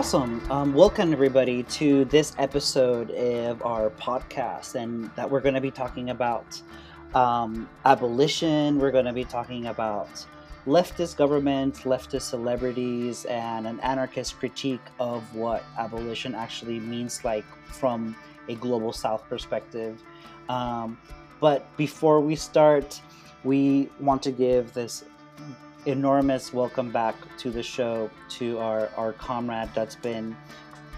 Awesome. Um, welcome, everybody, to this episode of our podcast, and that we're going to be talking about um, abolition. We're going to be talking about leftist government, leftist celebrities, and an anarchist critique of what abolition actually means like from a global south perspective. Um, but before we start, we want to give this enormous welcome back to the show to our, our comrade that's been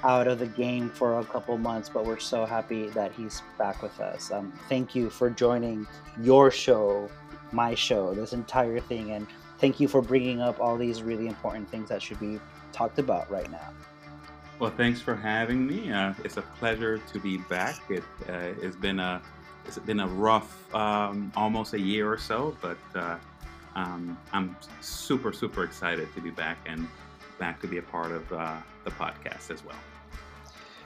out of the game for a couple months, but we're so happy that he's back with us. Um, thank you for joining your show, my show, this entire thing, and thank you for bringing up all these really important things that should be talked about right now. Well, thanks for having me. Uh, it's a pleasure to be back. It, uh, has been a it's been a rough um, almost a year or so, but uh, um, I'm super, super excited to be back and back to be a part of uh, the podcast as well.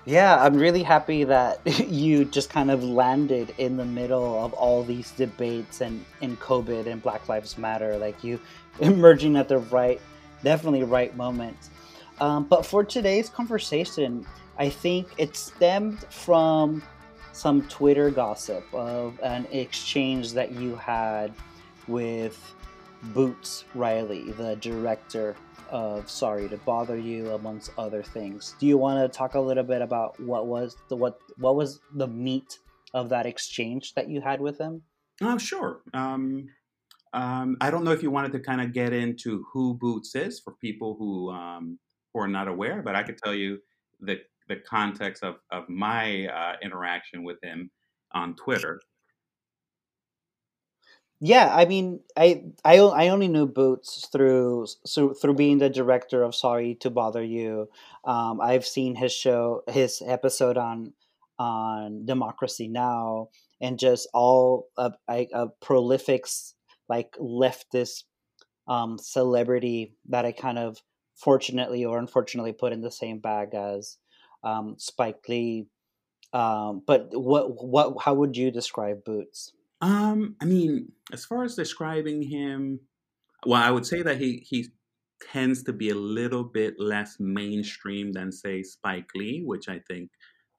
Yeah, I'm really happy that you just kind of landed in the middle of all these debates and in COVID and Black Lives Matter, like you emerging at the right, definitely right moment. Um, but for today's conversation, I think it stemmed from some Twitter gossip of an exchange that you had with Boots Riley, the director of Sorry to Bother You, amongst other things. Do you want to talk a little bit about what was the what what was the meat of that exchange that you had with him? Oh, sure. Um, um, I don't know if you wanted to kind of get into who Boots is for people who um, who are not aware, but I could tell you the the context of of my uh, interaction with him on Twitter. Yeah, I mean, I I I only knew Boots through so through being the director of Sorry to Bother You. Um, I've seen his show, his episode on on Democracy Now, and just all a, a, a prolific like leftist um, celebrity that I kind of fortunately or unfortunately put in the same bag as um, Spike Lee. Um, but what what how would you describe Boots? Um, I mean, as far as describing him, well, I would say that he he tends to be a little bit less mainstream than say Spike Lee, which I think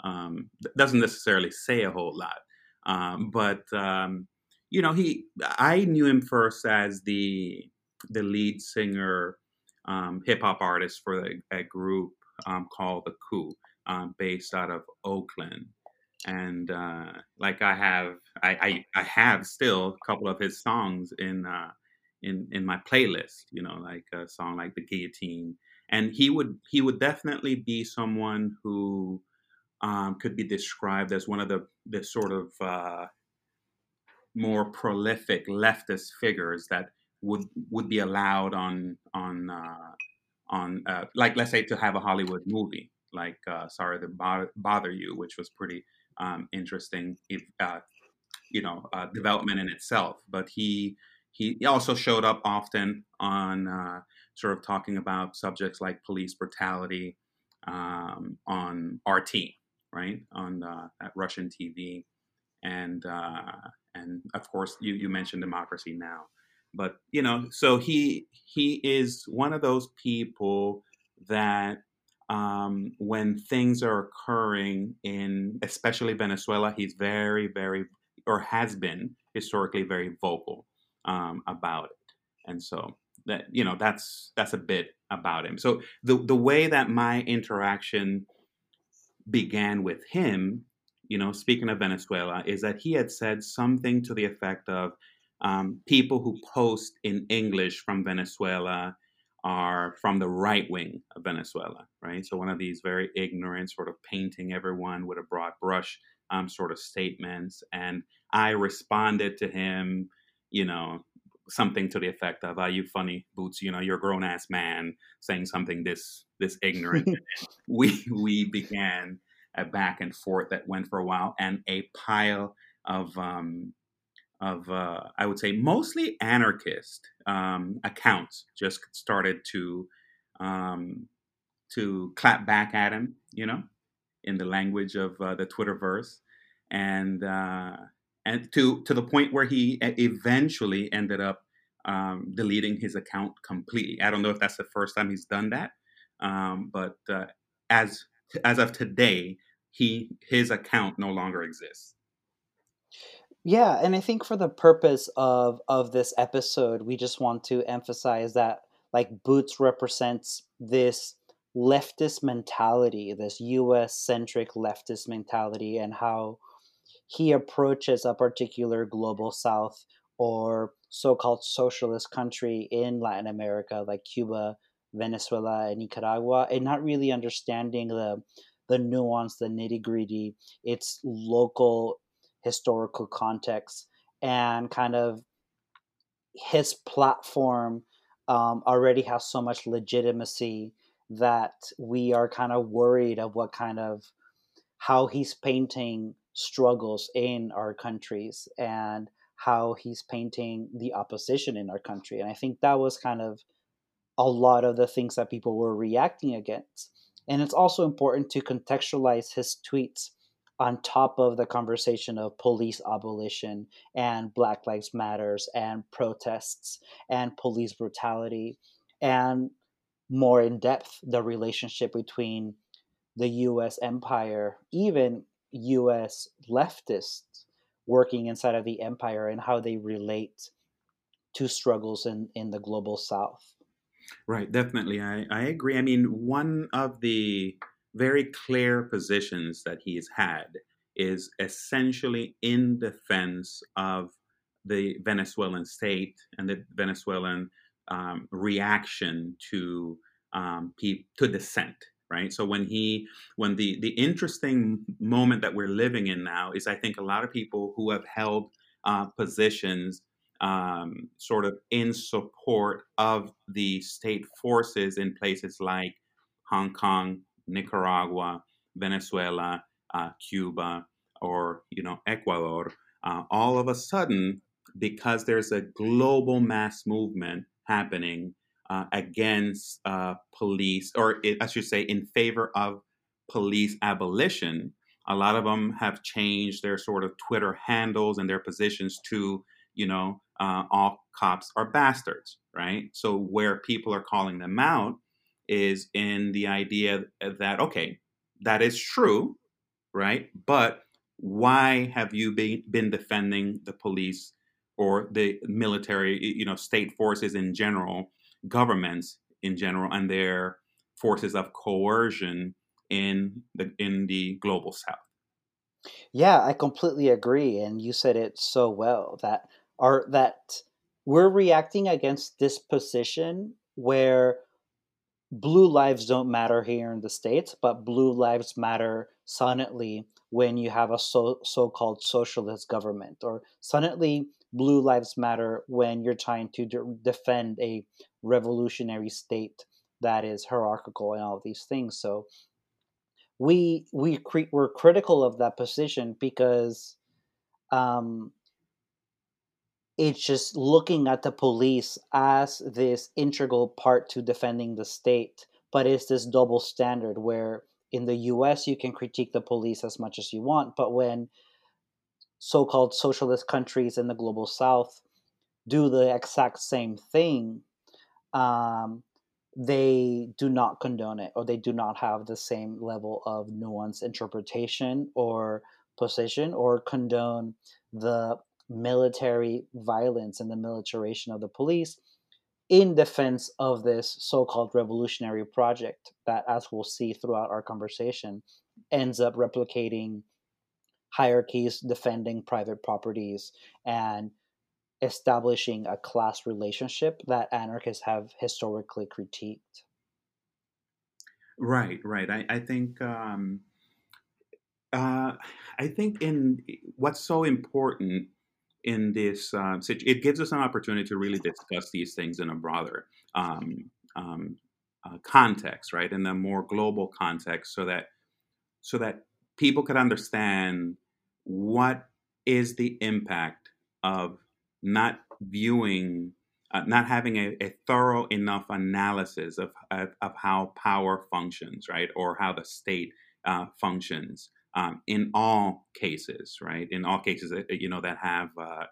um, doesn't necessarily say a whole lot. Um, but um, you know, he I knew him first as the the lead singer, um, hip hop artist for a, a group um, called the Coup, um, based out of Oakland and uh, like I have, I, I, I have still a couple of his songs in uh, in in my playlist. You know, like a song like "The Guillotine," and he would he would definitely be someone who um, could be described as one of the the sort of uh, more prolific leftist figures that would would be allowed on on uh, on uh, like let's say to have a Hollywood movie like uh, Sorry to Bother, Bother You, which was pretty um, interesting, uh, you know, uh, development in itself. But he he also showed up often on uh, sort of talking about subjects like police brutality um, on RT, right, on uh, Russian TV, and uh, and of course you you mentioned Democracy Now. But you know, so he he is one of those people that um, when things are occurring in especially Venezuela, he's very, very, or has been historically very vocal um, about it. And so that you know that's that's a bit about him. So the the way that my interaction began with him, you know, speaking of Venezuela, is that he had said something to the effect of um, people who post in English from Venezuela are from the right wing of Venezuela, right? So one of these very ignorant, sort of painting everyone with a broad brush um, sort of statements. And I responded to him, you know, something to the effect of, "Are you funny, Boots? You know, you're a grown ass man saying something this this ignorant." we we began a back and forth that went for a while, and a pile of um, of uh, I would say mostly anarchist um, accounts just started to um, to clap back at him, you know, in the language of uh, the Twitterverse, and uh, and to to the point where he eventually ended up um, deleting his account completely. I don't know if that's the first time he's done that, Um, but uh, as as of today, he his account no longer exists. Yeah, and I think for the purpose of of this episode, we just want to emphasize that like Boots represents this leftist mentality, this US centric leftist mentality and how he approaches a particular global south or so-called socialist country in Latin America like Cuba, Venezuela, and Nicaragua, and not really understanding the the nuance, the nitty gritty, its local historical context, and kind of his platform um, already has so much legitimacy that we are kind of worried of what kind of how he's painting struggles in our countries and how he's painting the opposition in our country. And I think that was kind of a lot of the things that people were reacting against. And it's also important to contextualize his tweets on top of the conversation of police abolition and Black Lives Matters and protests and police brutality and more in depth the relationship between the US empire, even US leftists working inside of the empire and how they relate to struggles in, in the global south. Right, definitely. I, I agree. I mean, one of the very clear positions that he's had is essentially in defense of the Venezuelan state and the Venezuelan um, reaction to um, pe- to dissent. Right. So when he when the the interesting moment that we're living in now is I think a lot of people who have held uh, positions um, sort of in support of the state forces in places like Hong Kong, Nicaragua, Venezuela, uh, Cuba, or you know Ecuador, uh, all of a sudden, because there's a global mass movement happening uh, against uh, police, or it, I should say, in favor of police abolition, a lot of them have changed their sort of Twitter handles and their positions to, you know, uh, all cops are bastards, right? So where people are calling them out is in the idea that okay, that is true, right? But why have you been, been defending the police or the military, you know, state forces in general, governments in general, and their forces of coercion in the in the global south? Yeah, I completely agree, and you said it so well that are that we're reacting against this position where blue lives don't matter here in the states, but blue lives matter suddenly when you have a so, so-called socialist government, or suddenly blue lives matter when you're trying to de- defend a revolutionary state that is hierarchical and all these things. So we we cre- we're critical of that position because um, it's just looking at the police as this integral part to defending the state but it's this double standard where in the US you can critique the police as much as you want but when so-called socialist countries in the global south do the exact same thing um, they do not condone it or they do not have the same level of nuance interpretation or position or condone the military violence and the militarization of the police in defense of this so-called revolutionary project that as we'll see throughout our conversation ends up replicating hierarchies defending private properties and establishing a class relationship that anarchists have historically critiqued. Right right. I, I think um, uh, i think in what's so important in this uh, it gives us an opportunity to really discuss these things in a broader um, um, uh, context, right, in a more global context, so that so that people could understand what is the impact of not viewing, uh, not having a, a, thorough enough analysis of, of, of how power functions, right, or how the state uh, functions um, in all cases, right? In all cases, uh, you know, that have uh,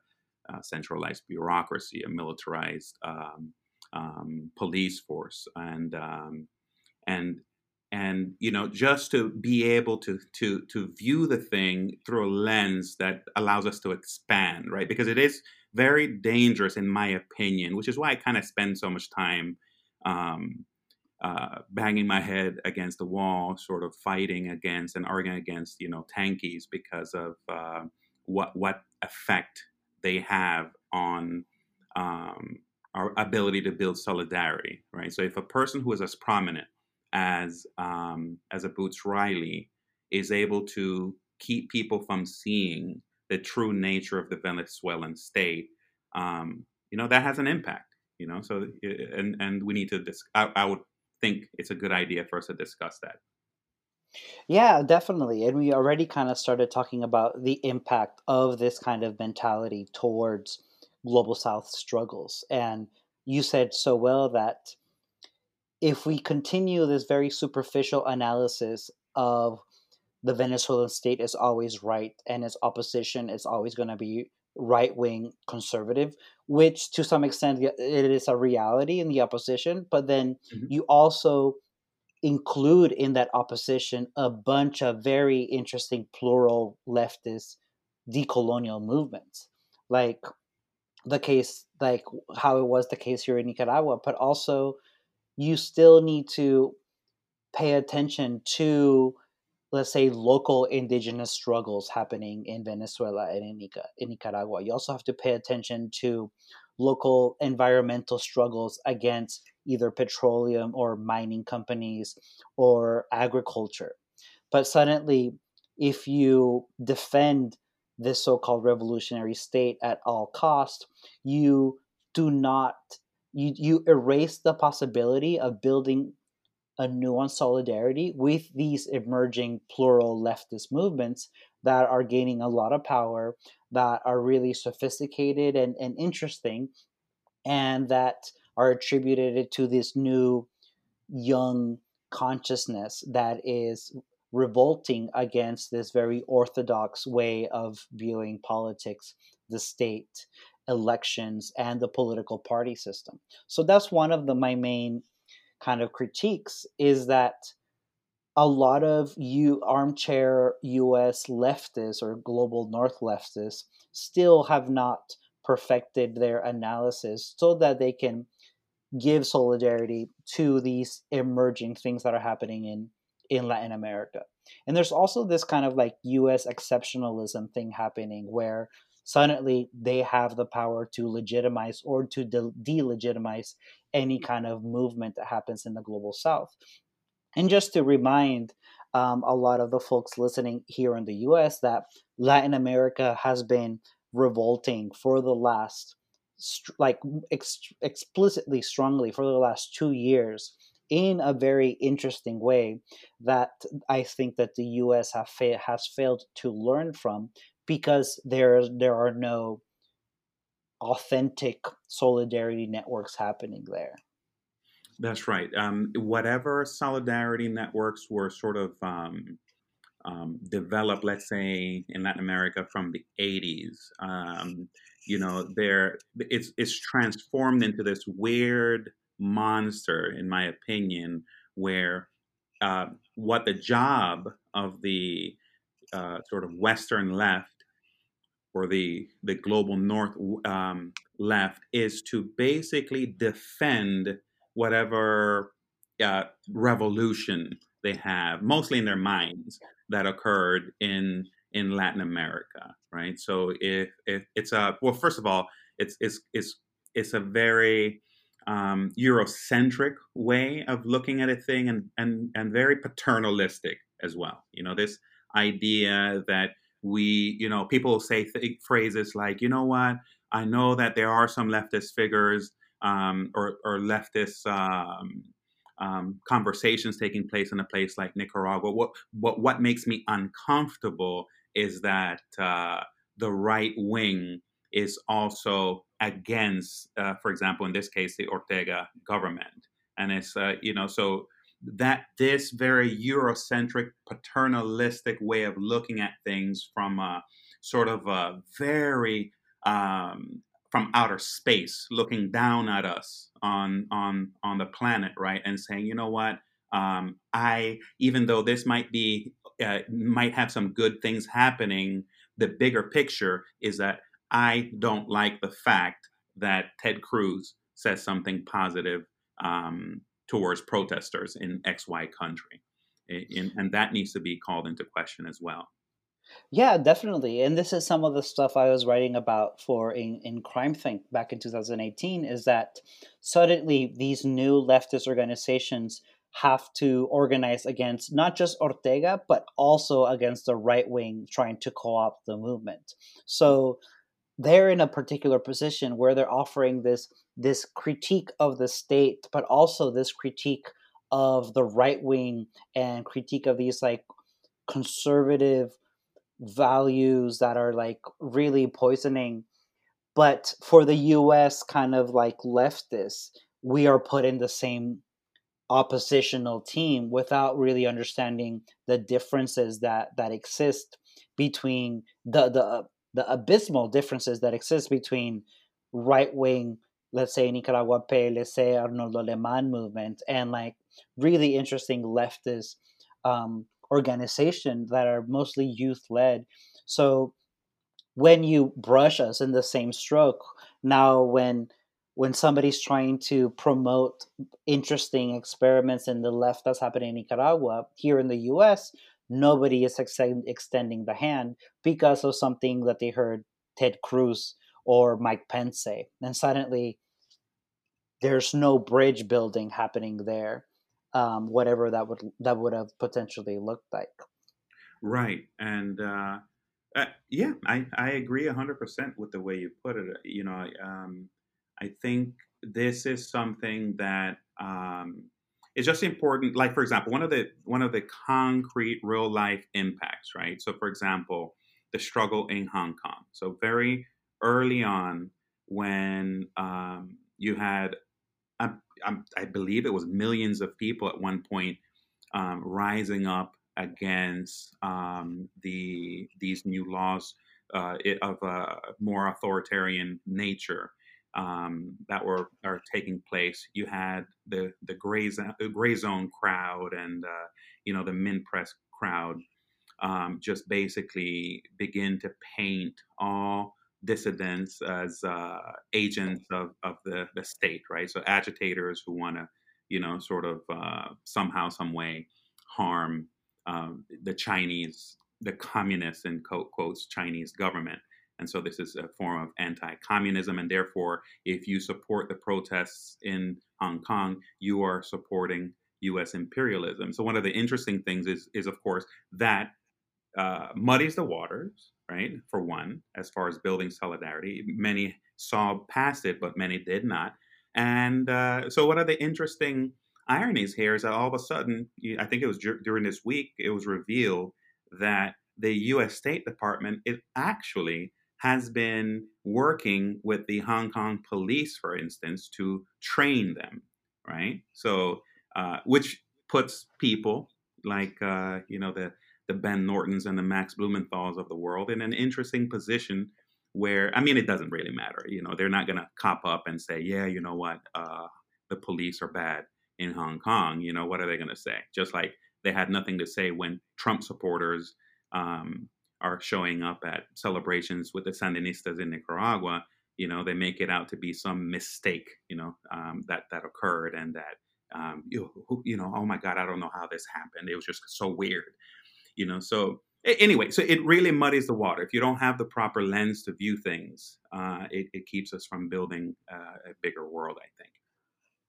uh, centralized bureaucracy, a militarized um, um, police force, and um, and and you know just to be able to to to view the thing through a lens that allows us to expand right because it is very dangerous in my opinion which is why i kind of spend so much time um, uh, banging my head against the wall sort of fighting against and arguing against you know tankies because of uh, what what effect they have on um, our ability to build solidarity right so if a person who is as prominent as um, as a Boots Riley is able to keep people from seeing the true nature of the Venezuelan state, um, you know that has an impact. You know, so and and we need to. Dis- I, I would think it's a good idea for us to discuss that. Yeah, definitely. And we already kind of started talking about the impact of this kind of mentality towards global south struggles. And you said so well that if we continue this very superficial analysis of the Venezuelan state is always right and its opposition is always going to be right wing conservative, which to some extent it is a reality in the opposition. But then mm-hmm. you also include in that opposition a bunch of very interesting plural leftist decolonial movements, like the case, like how it was the case here in Nicaragua, but also you still need to pay attention to let's say local indigenous struggles happening in Venezuela and in, Nica- in Nicaragua. You also have to pay attention to local environmental struggles against either petroleum or mining companies or agriculture. But suddenly, if you defend this so-called revolutionary state at all cost, you do not you you erase the possibility of building a nuanced solidarity with these emerging plural leftist movements that are gaining a lot of power, that are really sophisticated and, and interesting, and that are attributed to this new young consciousness that is revolting against this very orthodox way of viewing politics, the state, elections and the political party system. So that's one of the my main kind of critiques is that a lot of you armchair US leftists or global north leftists still have not perfected their analysis so that they can give solidarity to these emerging things that are happening in in Latin America. And there's also this kind of like US exceptionalism thing happening where suddenly they have the power to legitimize or to de- delegitimize any kind of movement that happens in the global south. And just to remind um, a lot of the folks listening here in the US that Latin America has been revolting for the last, like ex- explicitly strongly for the last two years in a very interesting way that I think that the U.S. Have fa- has failed to learn from because there there are no authentic solidarity networks happening there. That's right. Um, whatever solidarity networks were sort of um, um, developed, let's say in Latin America from the 80s, um, you know, there it's it's transformed into this weird monster, in my opinion, where uh, what the job of the uh, sort of Western left or the the global north um, left is to basically defend whatever uh, revolution they have, mostly in their minds, that occurred in in Latin America, right? So if, if it's a well, first of all, it's it's it's it's a very um, Eurocentric way of looking at a thing, and and and very paternalistic as well. You know, this idea that we, you know, people say th- phrases like, you know what, I know that there are some leftist figures um, or, or leftist um, um, conversations taking place in a place like Nicaragua. What, what, what makes me uncomfortable is that uh, the right wing is also against, uh, for example, in this case, the Ortega government. And it's, uh, you know, so that this very Eurocentric, paternalistic way of looking at things from a sort of a very um, from outer space, looking down at us on on on the planet, right, and saying, you know what, Um, I, even though this might be, uh, might have some good things happening, the bigger picture is that I don't like the fact that Ted Cruz says something positive um, towards protesters in XY country. And that needs to be called into question as well. Yeah, definitely. And this is some of the stuff I was writing about for in, in CrimethInc back in 2018 is that suddenly these new leftist organizations have to organize against not just Ortega, but also against the right wing trying to co opt the movement. So they're in a particular position where they're offering this this critique of the state, but also this critique of the right wing and critique of these like conservative values that are like really poisoning. But for the US kind of like leftists, we are put in the same oppositional team without really understanding the differences that that exist between the the the abysmal differences that exist between right wing let's say Nicaragua PLC, Arnoldo Alemán movement, and like really interesting leftist um, organizations that are mostly youth led. So when you brush us in the same stroke, now when when somebody's trying to promote interesting experiments in the left that's happening in Nicaragua, here in the US, nobody is ex- extending the hand because of something that they heard Ted Cruz or Mike Pence say. And suddenly there's no bridge building happening there, um, whatever that would that would have potentially looked like. Right, and uh, uh, yeah, I I agree hundred percent with the way you put it. You know, um, I think this is something that um, is just important. Like for example, one of the one of the concrete real life impacts, right? So for example, the struggle in Hong Kong. So very early on, when um, you had I, I, believe it was millions of people at one point um, rising up against um, the these new laws uh, of a more authoritarian nature um, that were are taking place. You had the the Grayzone, gray zone crowd and uh, you know the MintPress crowd um, just basically begin to paint all dissidents as uh, agents of, of the, the state, right? So agitators who want to, you know, sort of uh, somehow, some way harm um, the Chinese, the communist, in quote, quotes, Chinese government. And so this is a form of anti-communism, and therefore, if you support the protests in Hong Kong, you are supporting U.S. imperialism. So one of the interesting things is, is of course, that uh, muddies the waters right? For one, as far as building solidarity, many saw past it, but many did not. And uh, so, one of the interesting ironies here is that all of a sudden, I think it was during this week, it was revealed that the U.S. State Department it actually has been working with the Hong Kong police, for instance, to train them, right? So, uh, which puts people like uh, you know the the Ben Nortons and the Max Blumenthals of the world in an interesting position where, I mean, it doesn't really matter. You know, they're not going to cop up and say, yeah, you know what, uh, the police are bad in Hong Kong. You know, what are they going to say? Just like they had nothing to say when Trump supporters um, are showing up at celebrations with the Sandinistas in Nicaragua. You know, they make it out to be some mistake, you know, um, that that occurred and that um, you, you know, oh my God, I don't know how this happened. It was just so weird you know so anyway so it really muddies the water. If you don't have the proper lens to view things uh, it, it, keeps us from building uh, a bigger world i think.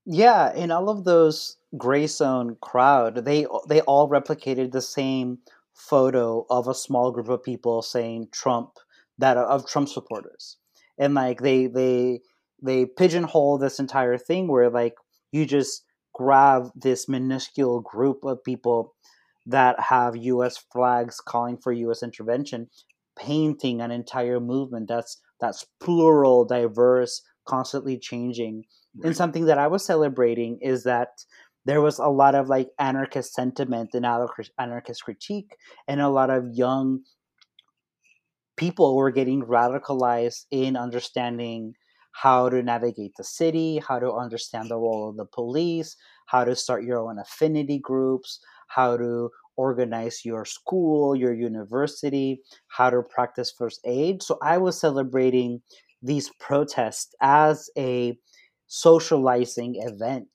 Yeah in all of those Grayzone crowd. They they all replicated the same photo of a small group of people saying trump that of trump supporters. And like they they they pigeonhole this entire thing where like you just grab this minuscule group of people that have U.S. flags calling for U.S. intervention, painting an entire movement that's that's plural, diverse, constantly changing. Right. And something that I was celebrating is that there was a lot of like anarchist sentiment and anarchist critique, and a lot of young people were getting radicalized in understanding how to navigate the city, how to understand the role of the police, how to start your own affinity groups, how to organize your school, your university, how to practice first aid. So I was celebrating these protests as a socializing event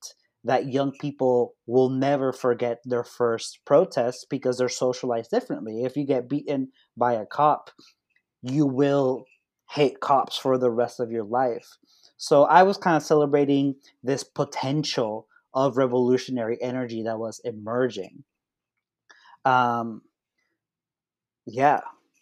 that young people will never forget their first protest because they're socialized differently. If you get beaten by a cop, you will hate cops for the rest of your life. So I was kind of celebrating this potential of revolutionary energy that was emerging. Um, yeah.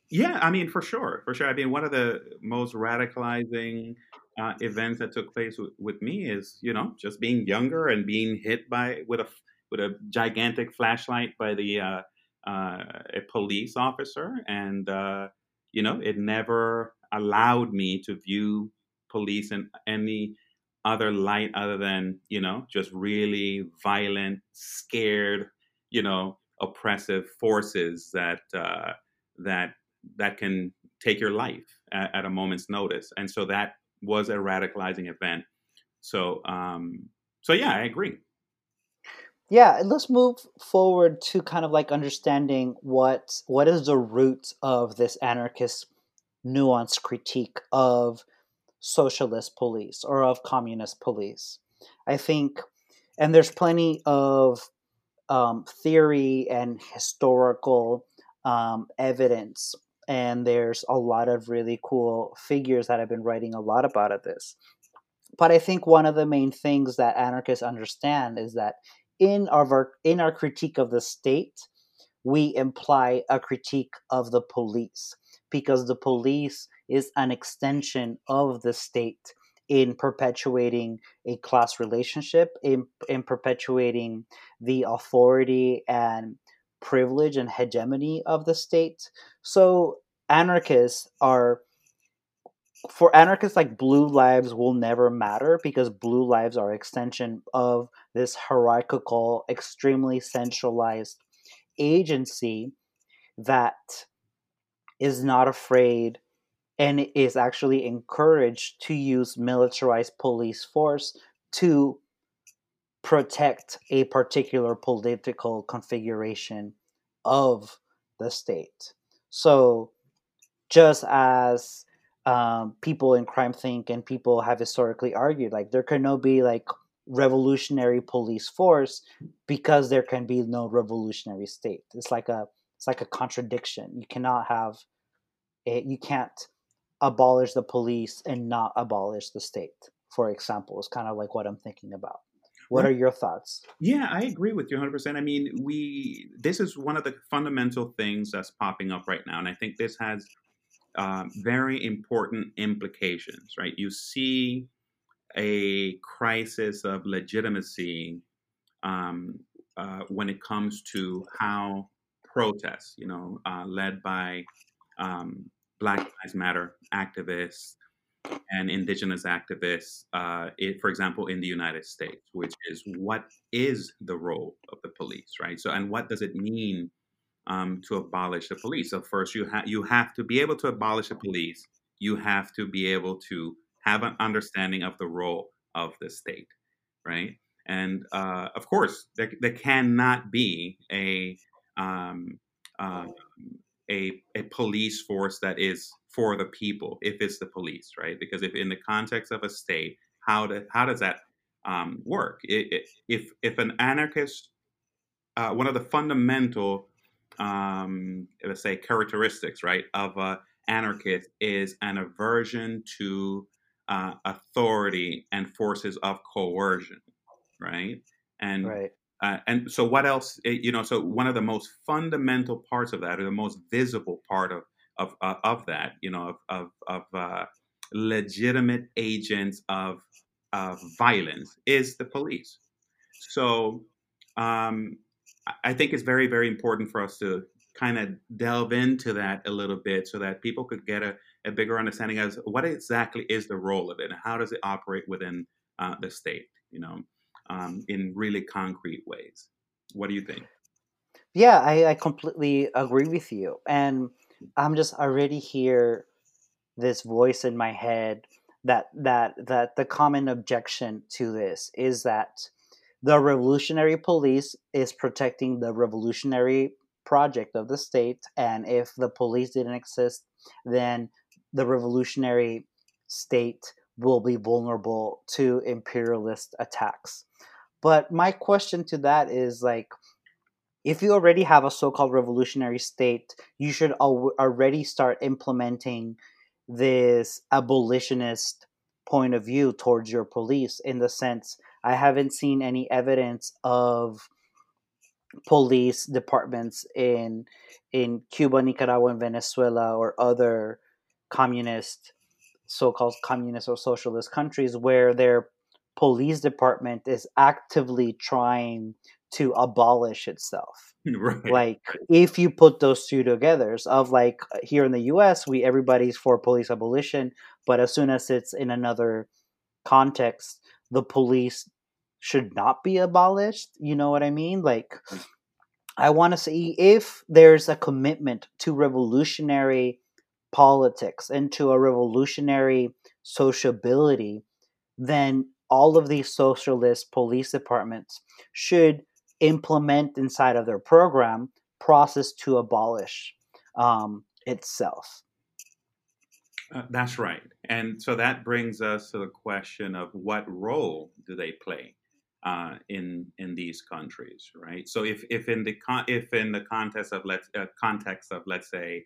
Yeah, I mean, for sure, for sure. I mean, one of the most radicalizing uh, events that took place w- with me is, you know, just being younger and being hit by with a with a gigantic flashlight by the uh, uh, a police officer, and uh, you know, it never allowed me to view police in any other light other than you know just really violent, scared, you know, oppressive forces that uh, that that can take your life at, at, a moment's notice. And so that was a radicalizing event. So um, so yeah, I agree. Yeah, let's move forward to kind of like understanding what what is the root of this anarchist nuanced critique of socialist police or of communist police. I think, and there's plenty of um, theory and historical um, evidence, and there's a lot of really cool figures that have been writing a lot about of this. But I think one of the main things that anarchists understand is that in our in our critique of the state, we imply a critique of the police because the police is an extension of the state in perpetuating a class relationship, in, in perpetuating the authority and privilege and hegemony of the state. So anarchists are for anarchists like blue lives will never matter because blue lives are extension of this hierarchical extremely centralized agency that is not afraid and is actually encouraged to use militarized police force to protect a particular political configuration of the state. So, just as um, people in CrimethInc and people have historically argued, like there can no be like revolutionary police force because there can be no revolutionary state. It's like a it's like a contradiction. You cannot have it. You can't abolish the police and not abolish the state, for example, is kind of like what I'm thinking about. What are your thoughts? Yeah, I agree with you 100%. I mean, we this is one of the fundamental things that's popping up right now, and I think this has uh, very important implications. Right, you see a crisis of legitimacy um, uh, when it comes to how protests, you know, uh, led by um, Black Lives Matter activists and indigenous activists, uh, it, for example, in the United States, which is what is the role of the police, right? So, and what does it mean um, to abolish the police? So, first, you have you have to be able to abolish the police. You have to be able to have an understanding of the role of the state, right? And uh, of course, there, there cannot be a um, uh, a, a police force that is for the people if it's the police right? Because if in the context of a state how, do, how does that um, work? It, it, if if an anarchist uh, one of the fundamental um, let's say characteristics right of an anarchist is an aversion to uh, authority and forces of coercion right? And right. Uh, and so, what else? Eh, you know, so one of the most fundamental parts of that, or the most visible part of of uh, of that, you know, of of, of uh, legitimate agents of of violence, is the police. So, um, I think it's very very important for us to kind of delve into that a little bit, so that people could get a, a bigger understanding as what exactly is the role of it, and how does it operate within uh, the state. You know um, in really concrete ways. What do you think? Yeah, I, I completely agree with you. And I'm just already hear this voice in my head that that that the common objection to this is that the revolutionary police is protecting the revolutionary project of the state and if the police didn't exist then the revolutionary state will be vulnerable to imperialist attacks but my question to that is like if you already have a so-called revolutionary state you should al- already start implementing this abolitionist point of view towards your police in the sense I haven't seen any evidence of police departments in in Cuba, Nicaragua, and Venezuela or other communist so-called communist or socialist countries where their police department is actively trying to abolish itself. Right. Like if you put those two together, of like uh, here in the U.S., we everybody's for police abolition, but as soon as it's in another context, the police should not be abolished. You know what I mean? Like I want to see if there's a commitment to revolutionary politics and to a revolutionary sociability, then all of these socialist police departments should implement inside of their program process to abolish um, itself. Uh, that's right. And so that brings us to the question of what role do they play uh, in in these countries, right? So if, if in the con- if in the context of let's uh, context of let's say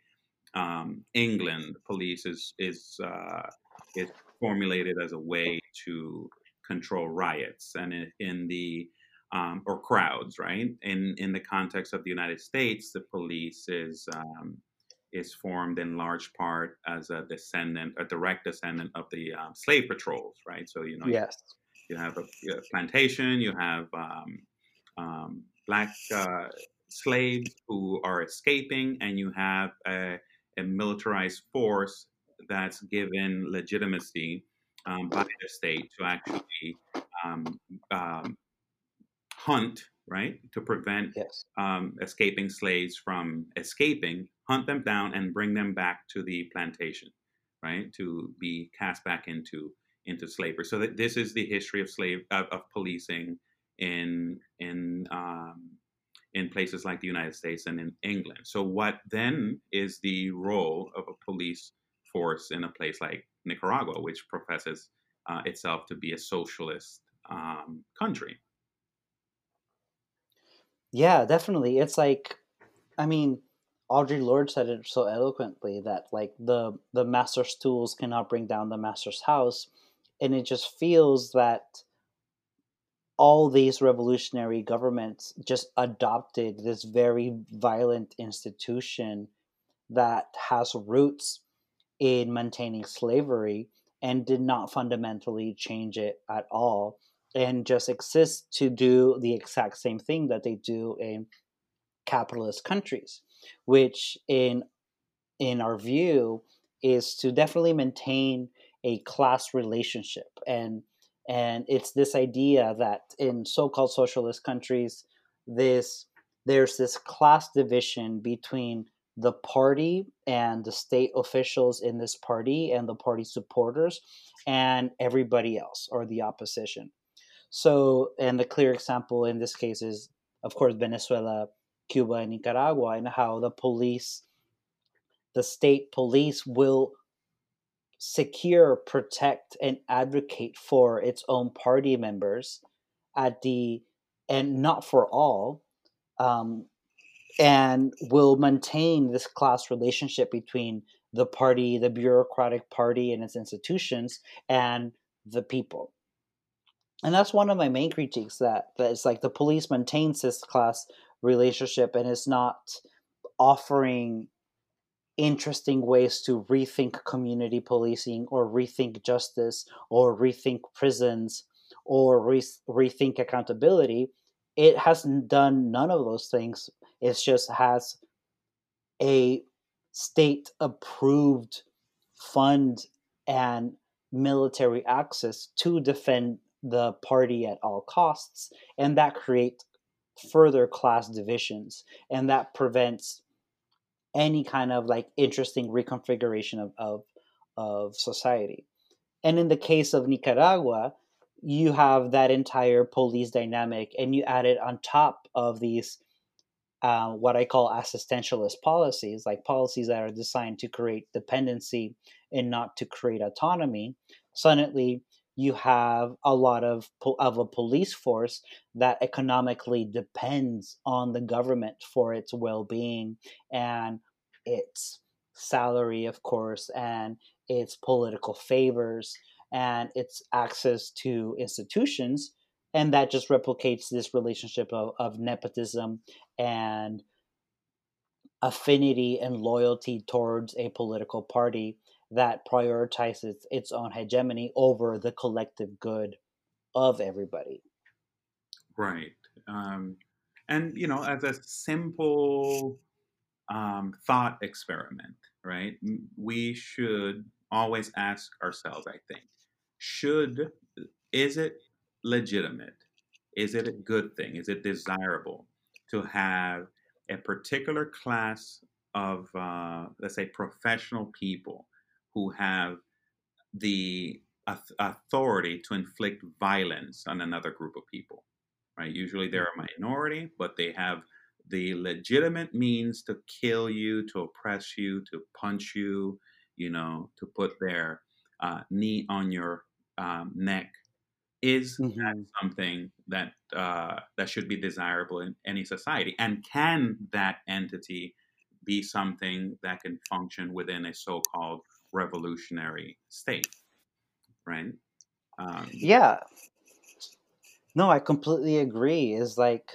um, England, police is is uh, is formulated as a way to control riots, and in, in the um, or crowds, right? In in the context of the United States, the police is um, is formed in large part as a descendant, a direct descendant of the um, slave patrols, right? So you know, yes, you, you have a, a, plantation, you have um, um, black uh, slaves who are escaping, and you have a, a militarized force that's given legitimacy um, by the state to actually um, um, hunt, right, to prevent yes. um, escaping slaves from escaping, hunt them down and bring them back to the plantation, right, to be cast back into into slavery. So that this is the history of slave of, of policing in in um, in places like the United States and in England. So what then is the role of a police force in a place like Nicaragua, which professes uh, itself to be a socialist um, country? Yeah, definitely. It's like, I mean, Audre Lorde said it so eloquently that like the the master's tools cannot bring down the master's house, and it just feels that all these revolutionary governments just adopted this very violent institution that has roots in maintaining slavery and did not fundamentally change it at all and just exist to do the exact same thing that they do in capitalist countries which in in our view is to definitely maintain a class relationship. And and it's this idea that in so-called socialist countries this there's this class division between the party and the state officials in this party and the party supporters and everybody else or the opposition. So, and the clear example in this case is, of course, Venezuela, Cuba, and Nicaragua, and how the police, the state police, will secure, protect, and advocate for its own party members at the, and not for all, um, and will maintain this class relationship between the party, the bureaucratic party, and its institutions, and the people. And that's one of my main critiques that is like the police maintains this class relationship and is not offering interesting ways to rethink community policing or rethink justice or rethink prisons or re- rethink accountability. It hasn't done none of those things it just has a state approved fund and military access to defend the party at all costs and that creates further class divisions and that prevents any kind of like interesting reconfiguration of, of, of society. And in the case of nicaragua you have that entire police dynamic and you add it on top of these uh, what I call assistentialist policies, like policies that are designed to create dependency and not to create autonomy. Suddenly, you have a lot of of a police force that economically depends on the government for its well-being and its salary, of course, and its political favors and its access to institutions and that just replicates this relationship of, of nepotism and affinity and loyalty towards a political party that prioritizes its own hegemony over the collective good of everybody. Right. Um, and, you know, as a simple um, thought experiment, right, we should always ask ourselves, I think, should, is it legitimate? Is it a good thing? Is it desirable to have a particular class of, uh, let's say, professional people who have the authority to inflict violence on another group of people? Right? Usually they're a minority, but they have the legitimate means to kill you, to oppress you, to punch you, you know, to put their uh, knee on your um, neck is mm-hmm. that something that uh, that should be desirable in any society? And can that entity be something that can function within a so-called revolutionary state? Right? Um, yeah. No, I completely agree. Is like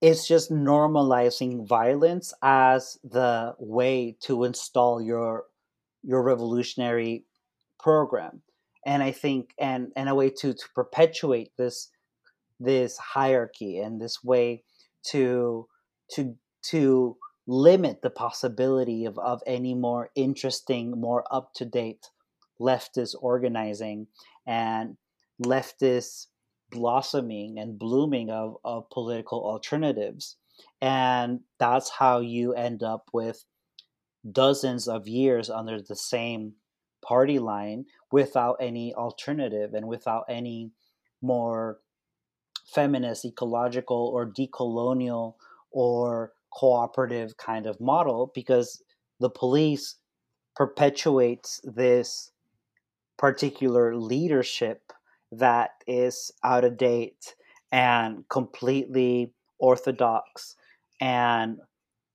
it's just normalizing violence as the way to install your your revolutionary program and I think and and a way to to perpetuate this this hierarchy and this way to to to limit the possibility of, of any more interesting, more up to date leftist organizing and leftist blossoming and blooming of, of political alternatives. And that's how you end up with dozens of years under the same party line without any alternative and without any more feminist, ecological, or decolonial or cooperative kind of model because the police perpetuates this particular leadership that is out of date and completely orthodox and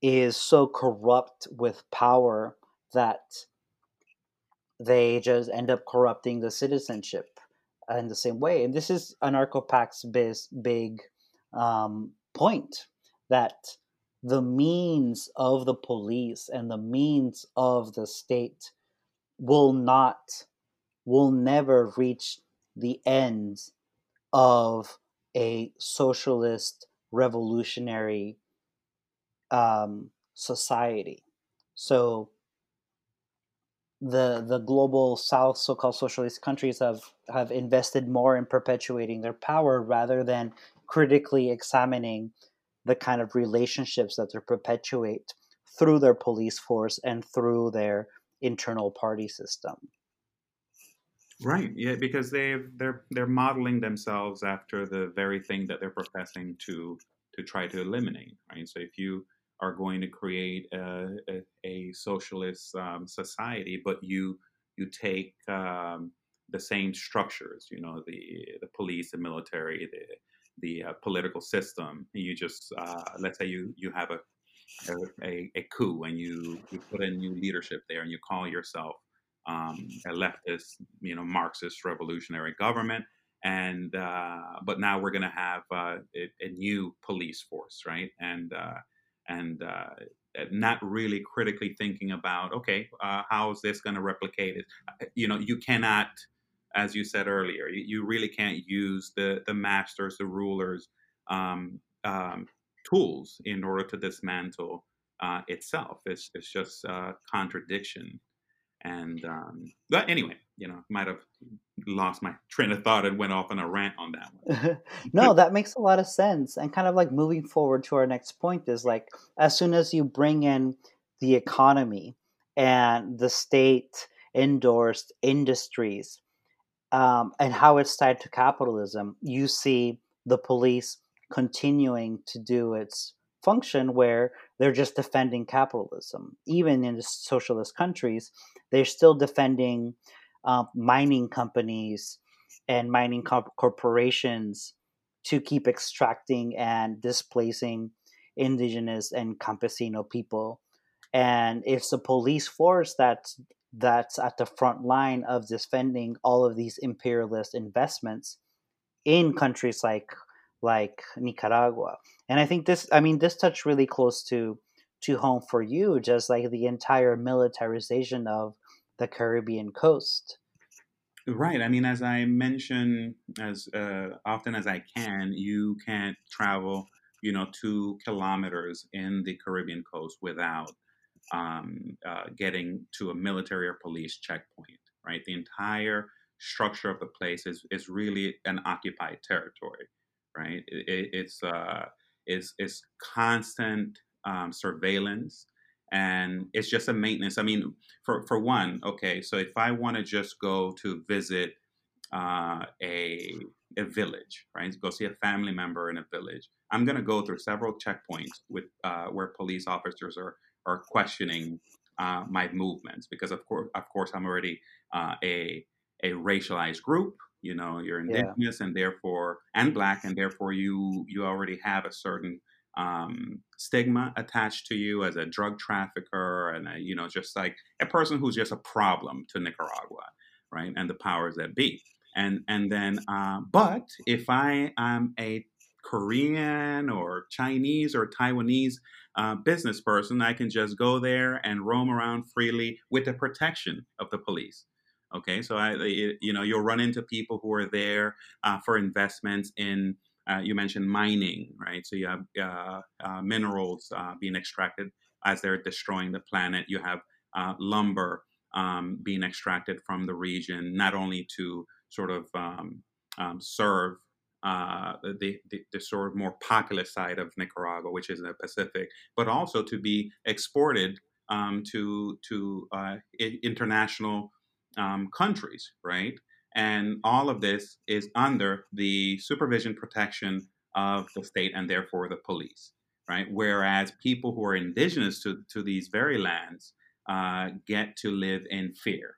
is so corrupt with power that they just end up corrupting the citizenship in the same way. And this is Anarcho-Pac's big um, point that the means of the police and the means of the state will not, will never reach the end of a socialist revolutionary um, society. So the the global south so-called socialist countries have have invested more in perpetuating their power rather than critically examining the kind of relationships that they perpetuate through their police force and through their internal party system. Right yeah because they they're they're modeling themselves after the very thing that they're professing to to try to eliminate right? So if you are going to create a, a, a socialist um, society, but you you take um, the same structures, you know, the the police, the military, the the uh, political system. You just uh, let's say you you have a, a a coup and you you put in new leadership there and you call yourself um, a leftist, you know, Marxist revolutionary government. And uh, but now we're going to have uh, a, a, new police force, right? And uh, and uh, not really critically thinking about okay uh, how is this going to replicate it? Uh, you know you cannot as you said earlier you, you really can't use the the masters the rulers um, um, tools in order to dismantle uh, itself. It's, it's just a contradiction. And um, but anyway you know might have lost my train of thought and went off on a rant on that one. no, that makes a lot of sense. And kind of like moving forward to our next point is like as soon as you bring in the economy and the state endorsed industries, um, and how it's tied to capitalism, you see the police continuing to do its function where they're just defending capitalism. Even in the socialist countries, they're still defending uh, mining companies and mining corporations to keep extracting and displacing indigenous and campesino people. And it's the police force that's that's at the front line of defending all of these imperialist investments in countries like like Nicaragua. And I think this I mean this touched really close to to home for you, just like the entire militarization of the Caribbean coast. Right. I mean, as I mention as uh, often as I can, you can't travel, you know, two kilometers in the Caribbean coast without um, uh, getting to a military or police checkpoint. Right. The entire structure of the place is is really an occupied territory. Right. It, it's uh, it's it's constant um, surveillance and it's just a maintenance. I mean, for for one, okay, so if I want to just go to visit uh, a a village, right, go see a family member in a village, I'm going to go through several checkpoints with uh, where police officers are are questioning uh, my movements because of course, of course, I'm already uh, a a racialized group. You know, you're indigenous yeah. and therefore and black, and therefore you you already have a certain um, stigma attached to you as a drug trafficker and a, you know just like a person who's just a problem to Nicaragua, right? And the powers that be. And and then, uh, but if I am a Korean or Chinese or Taiwanese uh, business person, I can just go there and roam around freely with the protection of the police. Okay, so I, you know, you'll run into people who are there uh, for investments in uh, you mentioned mining, right? So you have uh, uh, minerals uh, being extracted as they're destroying the planet. You have uh, lumber um, being extracted from the region, not only to sort of um, um, serve uh, the, the, the, sort of more populous side of Nicaragua, which is in the Pacific, but also to be exported um, to to international um, countries, right? And all of this is under the supervision protection of the state and therefore the police, right? Whereas people who are indigenous to, to these very lands uh, get to live in fear,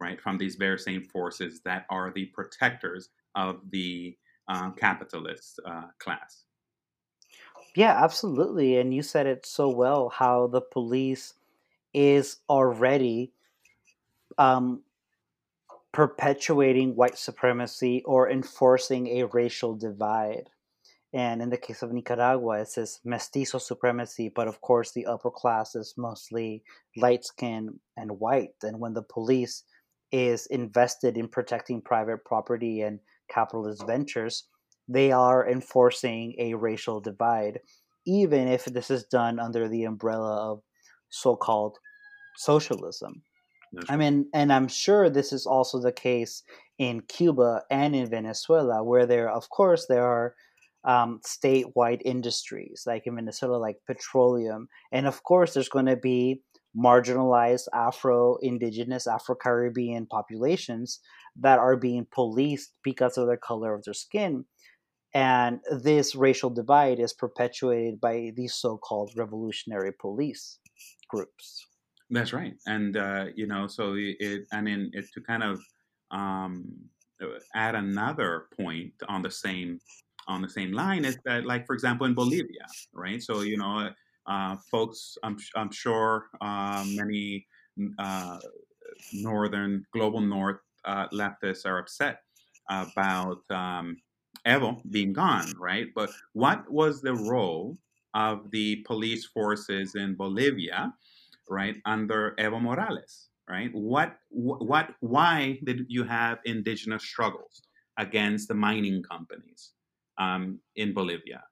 right? From these very same forces that are the protectors of the uh, capitalist uh, class. Yeah, absolutely. And you said it so well how the police is already um, perpetuating white supremacy or enforcing a racial divide. And in the case of Nicaragua, it says mestizo supremacy, but of course the upper class is mostly light skinned and white. And when the police is invested in protecting private property and capitalist ventures, they are enforcing a racial divide, even if this is done under the umbrella of so called socialism. I mean, and I'm sure this is also the case in Cuba and in Venezuela, where there, of course, there are um, statewide industries, like in Venezuela, like petroleum, and of course, there's going to be marginalized Afro Indigenous, Afro Caribbean populations that are being policed because of the color of their skin. And this racial divide is perpetuated by these so called revolutionary police groups. That's right, and uh, you know, so it. I mean, it, to kind of um, uh, add another point on the same on the same line is that, like for example, in Bolivia, right? So you know, uh, folks, I'm I'm sure uh, many uh, northern global north uh, leftists are upset about um, Evo being gone, right? But what was the role of the police forces in Bolivia? Right, under Evo Morales, right? What, what, why did you have indigenous struggles against the mining companies um, in Bolivia,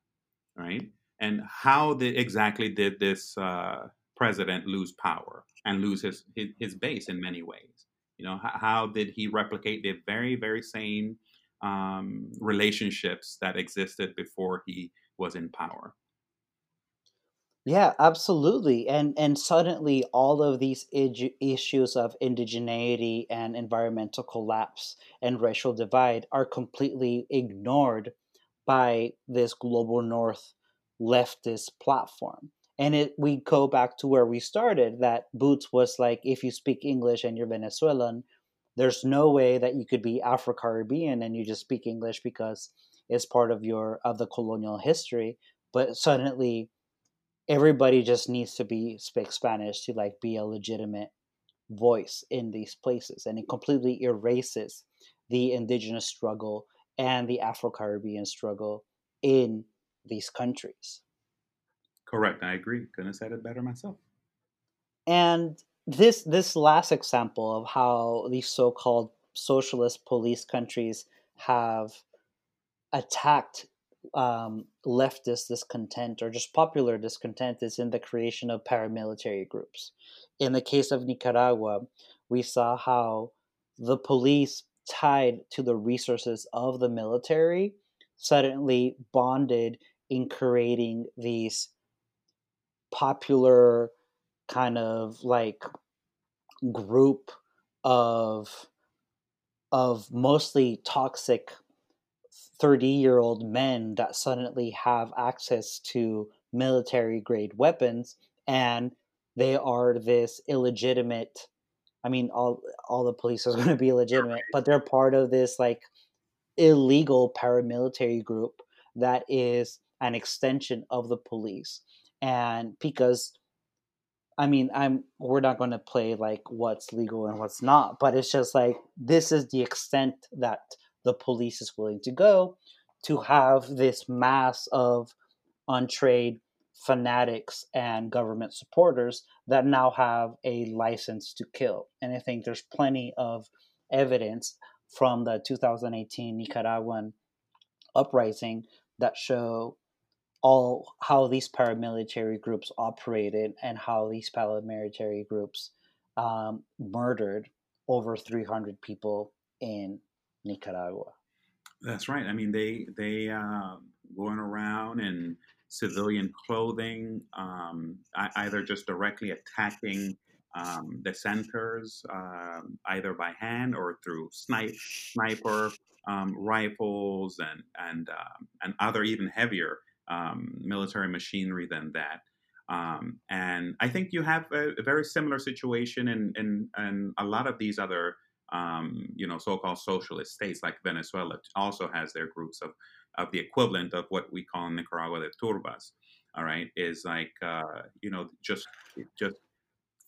right? And how exactly did this uh, president lose power and lose his, his, his base in many ways? You know, how, how did he replicate the very, very same um, relationships that existed before he was in power? Yeah, absolutely. And and suddenly all of these ig- issues of indigeneity and environmental collapse and racial divide are completely ignored by this global north leftist platform. And it we go back to where we started that Boots was like if you speak English and you're Venezuelan, there's no way that you could be Afro-Caribbean and you just speak English because it's part of your of the colonial history, but suddenly everybody just needs to be speak Spanish to like be a legitimate voice in these places, and it completely erases the indigenous struggle and the Afro Caribbean struggle in these countries. Correct. I agree. Couldn't have said it better myself. And this this last example of how these so-called socialist police countries have attacked um, leftist discontent or just popular discontent is in the creation of paramilitary groups. In the case of Nicaragua, we saw how the police, tied to the resources of the military, suddenly bonded in creating these popular kind of like group of of mostly toxic 30 year old men that suddenly have access to military grade weapons and they are this illegitimate i mean all all the police are going to be illegitimate but they're part of this like illegal paramilitary group that is an extension of the police. And because i mean i'm we're not going to play like what's legal and what's not but it's just like this is the extent that the police is willing to go to have this mass of untrained fanatics and government supporters that now have a license to kill. And I think there's plenty of evidence from the 2018 Nicaraguan uprising that show all how these paramilitary groups operated and how these paramilitary groups um, murdered over 300 people in Nicaragua. That's right. I mean, they they uh, going around in civilian clothing, um, either just directly attacking um, the centers, um, either by hand or through snipe, sniper um, rifles and and um, and other even heavier military machinery than that. and I think you have a, a very similar situation in, in in a lot of these other um, you know, so-called socialist states like Venezuela also has their groups of, of the equivalent of what we call in Nicaragua the turbas. All right, is like uh, you know just just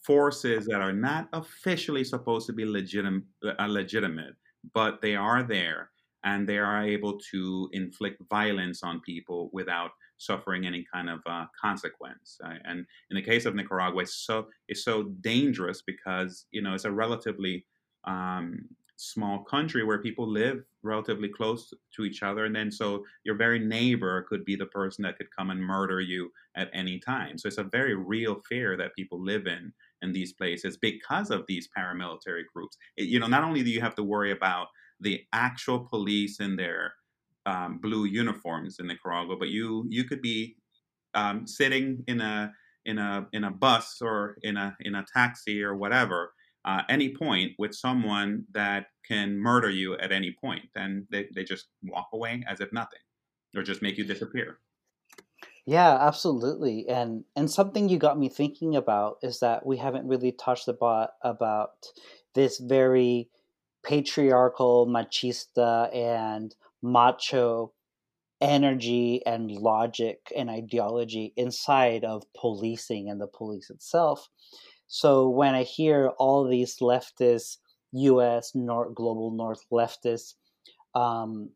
forces that are not officially supposed to be legitimate, uh, legitimate, but they are there and they are able to inflict violence on people without suffering any kind of uh, consequence. Uh, and in the case of Nicaragua, it's so it's so dangerous because you know it's a relatively um, small country where people live relatively close to each other and then so your very neighbor could be the person that could come and murder you at any time. So it's a very real fear that people live in in these places because of these paramilitary groups. It, you know not only do you have to worry about the actual police in their um, blue uniforms in nicaragua but you you could be um, sitting in a in a in a bus or in a in a taxi or whatever uh, any point with someone that can murder you at any point and they, they just walk away as if nothing or just make you disappear. Yeah absolutely and and something you got me thinking about is that we haven't really touched about about this very patriarchal machista and macho energy and logic and ideology inside of policing and the police itself so when I hear all these leftist U.S. North, global North leftists, um,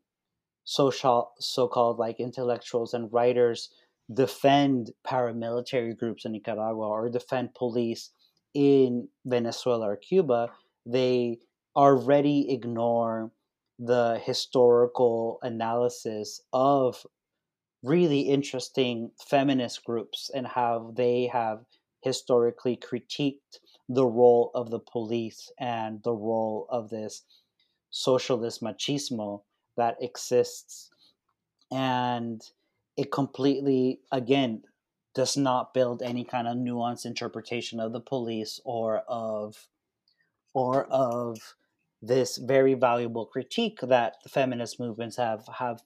social so-called like intellectuals and writers defend paramilitary groups in Nicaragua or defend police in Venezuela or Cuba, they already ignore the historical analysis of really interesting feminist groups and how they have historically critiqued the role of the police and the role of this socialist machismo that exists. And it completely, again, does not build any kind of nuanced interpretation of the police or of or of this very valuable critique that the feminist movements have have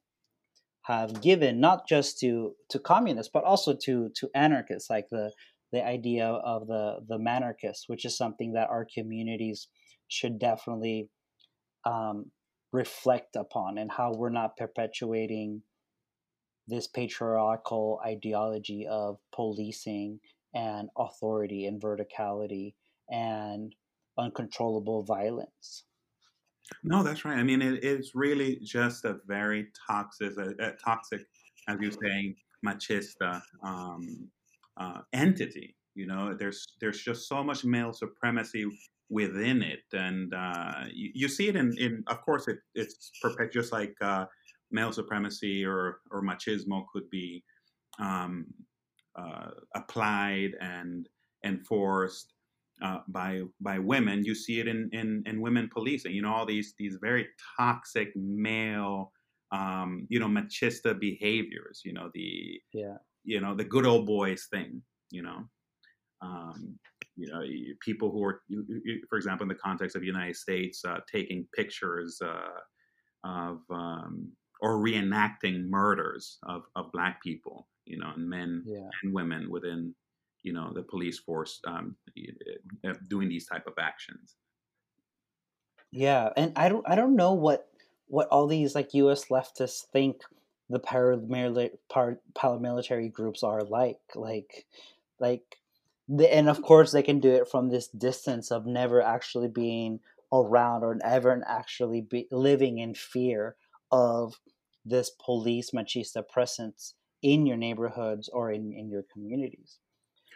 have given not just to to communists but also to to anarchists like the the idea of the the manarchist which is something that our communities should definitely um, reflect upon and how we're not perpetuating this patriarchal ideology of policing and authority and verticality and uncontrollable violence. No, that's right. I mean, it, it's really just a very toxic, a, a toxic, as you're saying, machista um, uh, entity. You know, there's there's just so much male supremacy within it, and uh, you, you, see it in, in of course, it, it's just like uh, male supremacy or or machismo could be um, uh, applied and enforced uh, by by women. You see it in, in in women policing. You know all these these very toxic male, um, you know, machista behaviors. You know the yeah. You know the good old boys thing. You know, um, you know people who are, for example, in the context of the United States, uh, taking pictures uh, of um, or reenacting murders of, of black people, you know, and men yeah. and women within, you know, the police force um, uh, doing these type of actions. Yeah, and I don't I don't know what what all these like U.S. leftists think the paramilitary paramilitary groups are like like like the, and of course they can do it from this distance of never actually being around or never actually be living in fear of this police machista presence in your neighborhoods or in, in your communities.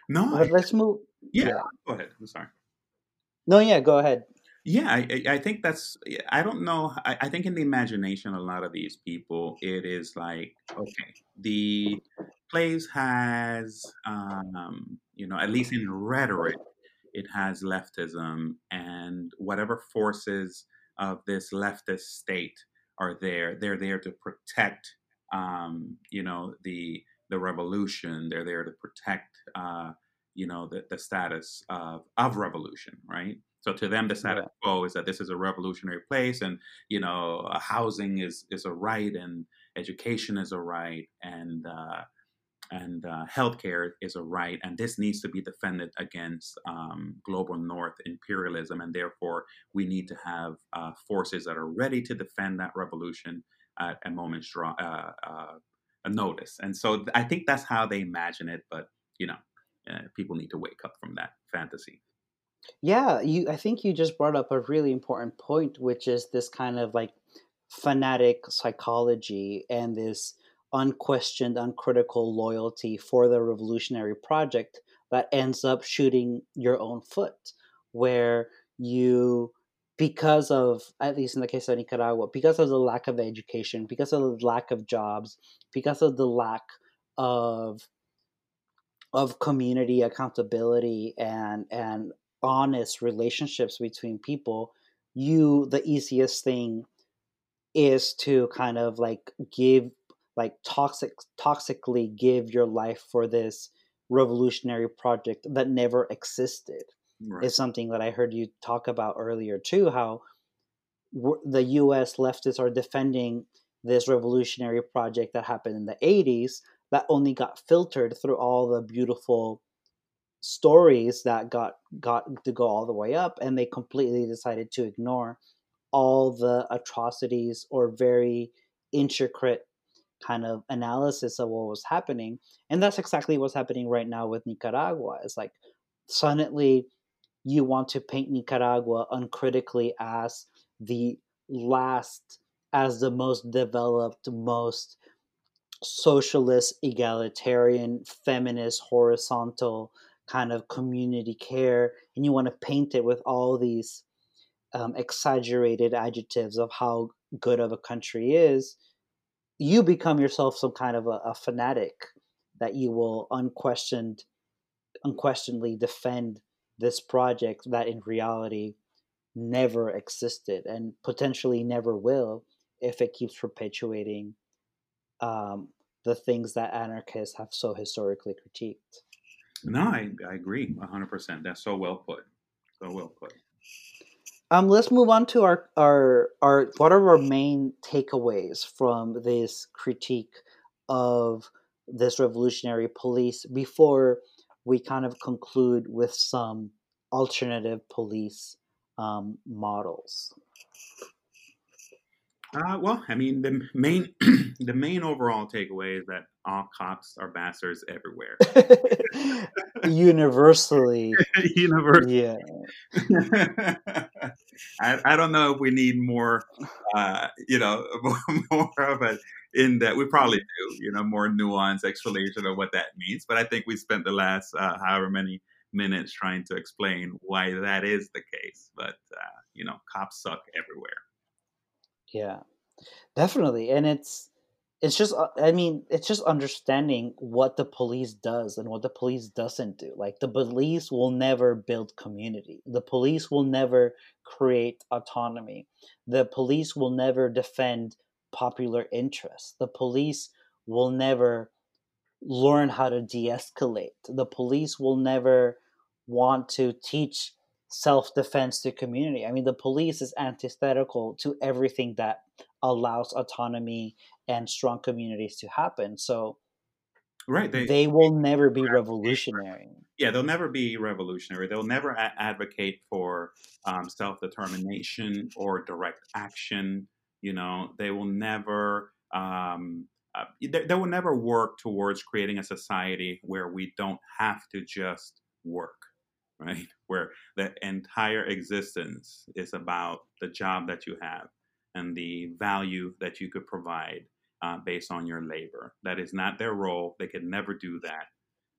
No, but let's move. Yeah, yeah, go ahead. I'm sorry. No, yeah, go ahead. Yeah, I, I think that's. I don't know. I, I think in the imagination, a lot of these people, it is like, okay, the place has, um, you know, at least in rhetoric, it has leftism and whatever forces of this leftist state are there. They're there to protect, um, you know, the the revolution. They're there to protect, uh, you know, the, the status of, of revolution, right? So to them, the status yeah. quo is that this is a revolutionary place, and you know, housing is is a right, and education is a right, and uh, and uh, healthcare is a right, and this needs to be defended against um, global North imperialism, and therefore we need to have uh, forces that are ready to defend that revolution at a moment's draw, uh, uh a notice. And so I think that's how they imagine it, but you know, uh, people need to wake up from that fantasy. Yeah, you. I think you just brought up a really important point, which is this kind of like fanatic psychology and this unquestioned, uncritical loyalty for the revolutionary project that ends up shooting your own foot, where you, because of, at least in the case of Nicaragua, because of the lack of education, because of the lack of jobs, because of the lack of of community accountability and and honest relationships between people you the easiest thing is to kind of like give like toxic toxically give your life for this revolutionary project that never existed right. is something that i heard you talk about earlier too how the us leftists are defending this revolutionary project that happened in the 80s that only got filtered through all the beautiful stories that got got to go all the way up and they completely decided to ignore all the atrocities or very intricate kind of analysis of what was happening. And that's exactly what's happening right now with Nicaragua. It's like suddenly you want to paint Nicaragua uncritically as the last, as the most developed, most socialist, egalitarian, feminist, horizontal kind of community care. And you want to paint it with all these um, exaggerated adjectives of how good of a country is you become yourself some kind of a, a fanatic that you will unquestioned unquestionably defend this project that in reality never existed and potentially never will if it keeps perpetuating um, the things that anarchists have so historically critiqued. No, I, I agree 100%. That's so well put. So well put. Um, let's move on to our, our our what are our main takeaways from this critique of this revolutionary police before we kind of conclude with some alternative police um, models. Uh, well, I mean, the main the main overall takeaway is that all cops are bastards everywhere. Universally. Universally. Yeah. I, I don't know if we need more, uh, you know, more of it in that we probably do, you know, more nuanced explanation of what that means. But I think we spent the last uh, however many minutes trying to explain why that is the case. But uh, you know, cops suck everywhere. Yeah, definitely, and it's it's just uh, i mean it's just understanding what the police does and what the police doesn't do. Like the police will never build community. The police will never create autonomy. The police will never defend popular interests. The police will never learn how to de-escalate. The police will never want to teach self-defense to community. I mean the police is antithetical to everything that allows autonomy and strong communities to happen. So right they, they will never be revolutionary. Yeah they'll never be revolutionary. They'll never a- advocate for um, self-determination or direct action you know? They will never um, uh, they, they will never work towards creating a society where we don't have to just work right? Where the entire existence is about the job that you have and the value that you could provide uh, based on your labor. That is not their role. They could never do that.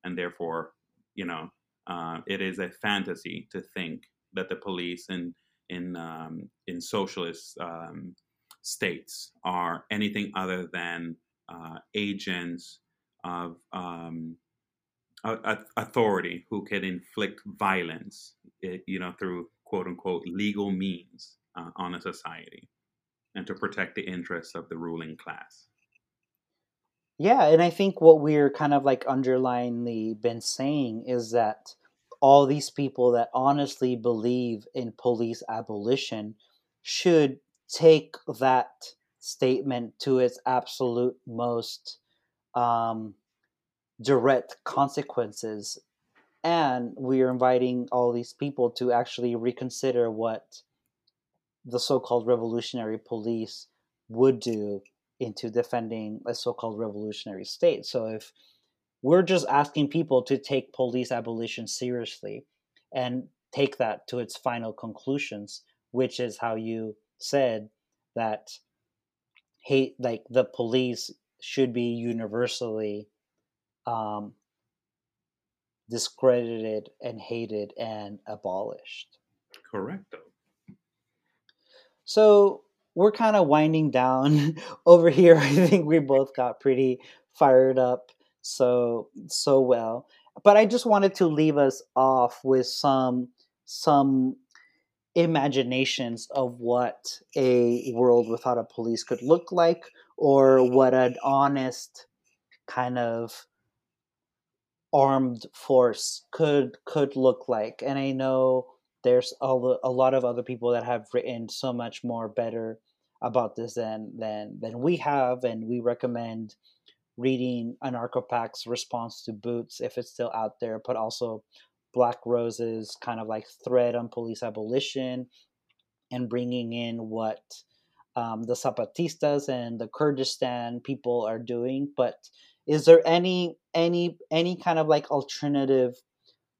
And therefore, you know, uh, it is a fantasy to think that the police in in um, in socialist um, states are anything other than uh, agents of um, authority who can inflict violence, eh, you know, through quote unquote legal means uh, on a society and to protect the interests of the ruling class. Yeah, and I think what we're kind of like underlyingly been saying is that all these people that honestly believe in police abolition should take that statement to its absolute most um, direct consequences. And we are inviting all these people to actually reconsider what the so-called revolutionary police would do into defending a so-called revolutionary state. So if we're just asking people to take police abolition seriously and take that to its final conclusions, which is how you said that hate like the police should be universally um, discredited and hated and abolished. Correct. So we're kind of winding down over here. I think we both got pretty fired up so so well. But I just wanted to leave us off with some some imaginations of what a world without a police could look like or what an honest kind of armed force could could look like and i know there's a, a lot of other people that have written so much more better about this than than than we have, and we recommend reading Anarcho-Pac's response to Boots if it's still out there, but also Black Rose's kind of like thread on police abolition and bringing in what um, the Zapatistas and the Kurdistan people are doing. But is there any any any kind of like alternative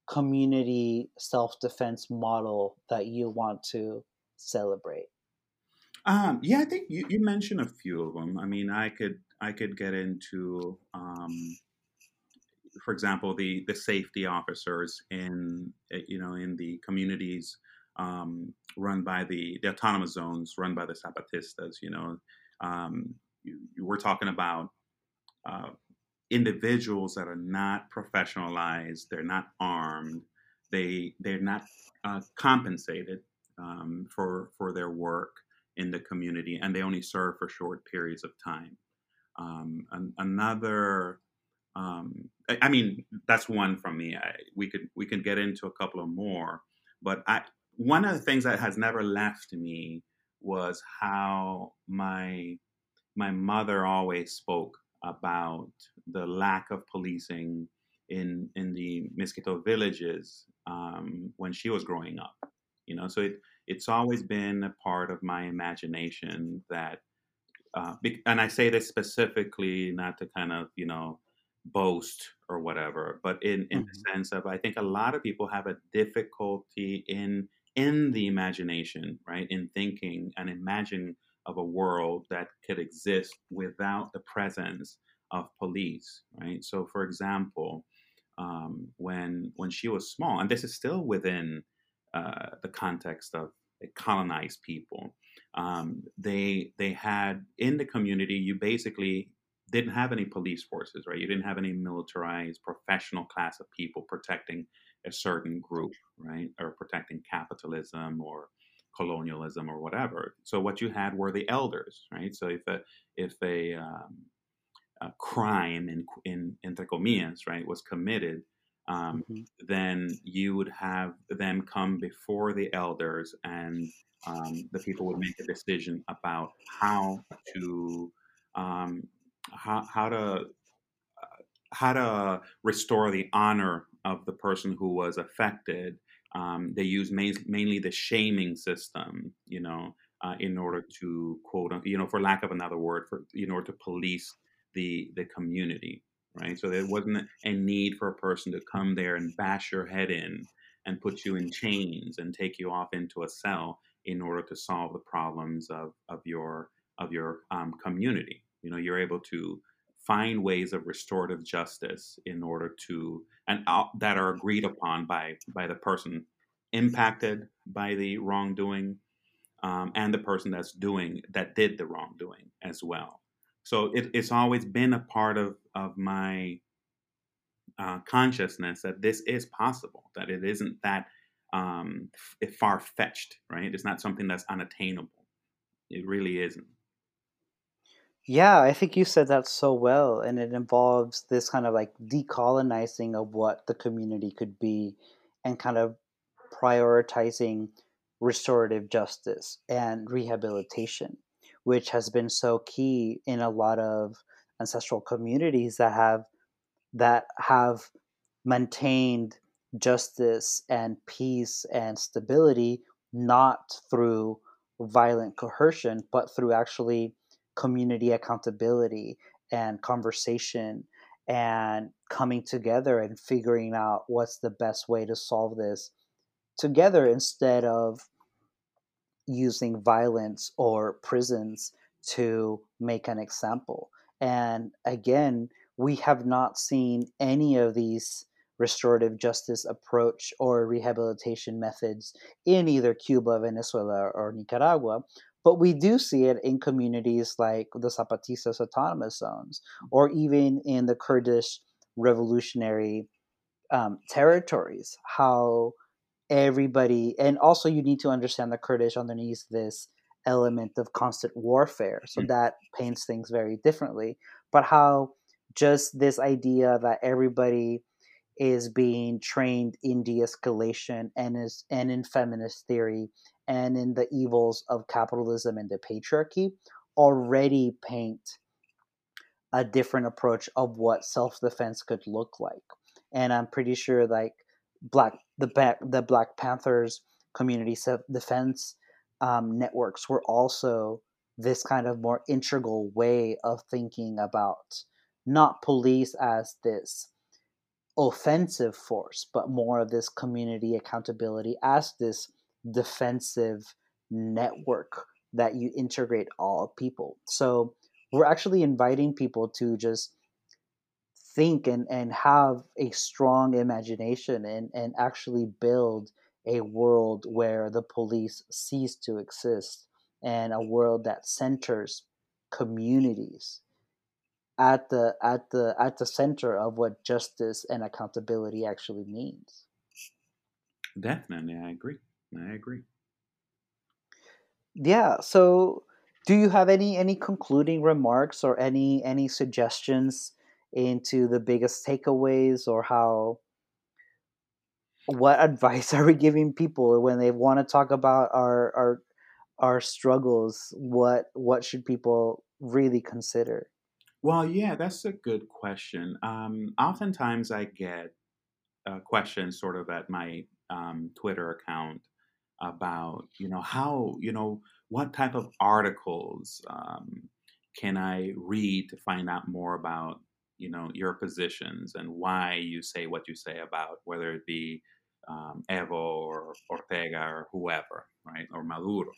community self defense model that you want to celebrate? Um, yeah, I think you, you mentioned a few of them. I mean, I could I could get into, um, for example, the the safety officers in eh, you know in the communities um, run by the the autonomous zones run by the Zapatistas. You know, um, you, you, we're talking about uh, individuals that are not professionalized, they're not armed, they they're not uh, compensated um, for for their work in the community, and they only serve for short periods of time. Um, an, another, um, I, I, mean, that's one from me. I, we could we could get into a couple of more, but I, one of the things that has never left me was how my my mother always spoke about the lack of policing in in the Miskito villages um, when she was growing up. You know, so it it's always been a part of my imagination that, uh, and I say this specifically not to kind of you know boast or whatever, but in in mm-hmm. the sense of I think a lot of people have a difficulty in in the imagination, right, in thinking and imagining of a world that could exist without the presence of police, right? So, for example, um, when when she was small, and this is still within uh, the context of colonized people, um, they they had in the community. You basically didn't have any police forces, right? You didn't have any militarized professional class of people protecting a certain group, right, or protecting capitalism or colonialism or whatever. So what you had were the elders, right? So if a if a, um, a crime in in entre comillas, right, was committed, um, mm-hmm. then you would have them come before the elders, and um, the people would make a decision about how to um, how how to uh, how to restore the honor of the person who was affected um, they use main, mainly the shaming system, you know, uh, in order to quote, you know, for lack of another word, for in order to police the the community, right? So there wasn't a need for a person to come there and bash your head in and put you in chains and take you off into a cell in order to solve the problems of of your of your um, community. You know, you're able to find ways of restorative justice in order to and that are agreed upon by by the person impacted by the wrongdoing um, and the person that's doing that did the wrongdoing as well. So it, it's always been a part of of my uh, consciousness that this is possible that it isn't that um, far fetched right? It's not something that's unattainable. It really isn't yeah, I think you said that so well, and it involves this kind of like decolonizing of what the community could be and kind of prioritizing restorative justice and rehabilitation, which has been so key in a lot of ancestral communities that have that have maintained justice and peace and stability not through violent coercion but through actually community accountability and conversation and coming together and figuring out what's the best way to solve this together instead of using violence or prisons to make an example. And again, we have not seen any of these restorative justice approach or rehabilitation methods in either Cuba, Venezuela, or Nicaragua. But we do see it in communities like the Zapatistas autonomous zones, or even in the Kurdish revolutionary um, territories, how everybody, and also you need to understand the Kurdish underneath this element of constant warfare. So mm. that paints things very differently. But how just this idea that everybody is being trained in de-escalation and is and in feminist theory and in the evils of capitalism and the patriarchy already paint a different approach of what self-defense could look like. And i'm pretty sure like black the back the black panthers community self-defense um, networks were also this kind of more integral way of thinking about not police as this offensive force but more of this community accountability as this defensive network that you integrate all people. So we're actually inviting people to just think and, and have a strong imagination and, and actually build a world where the police cease to exist and a world that centers communities at the at the at the center of what justice and accountability actually means. Definitely, I agree. I agree. Yeah. So do you have any any concluding remarks or any any suggestions into the biggest takeaways or how what advice are we giving people when they want to talk about our our our struggles what what should people really consider well yeah that's a good question um, oftentimes i get uh, questions sort of at my um, twitter account about you know how you know what type of articles um, can i read to find out more about you know your positions and why you say what you say about whether it be um, Evo or Ortega or whoever, right, or Maduro.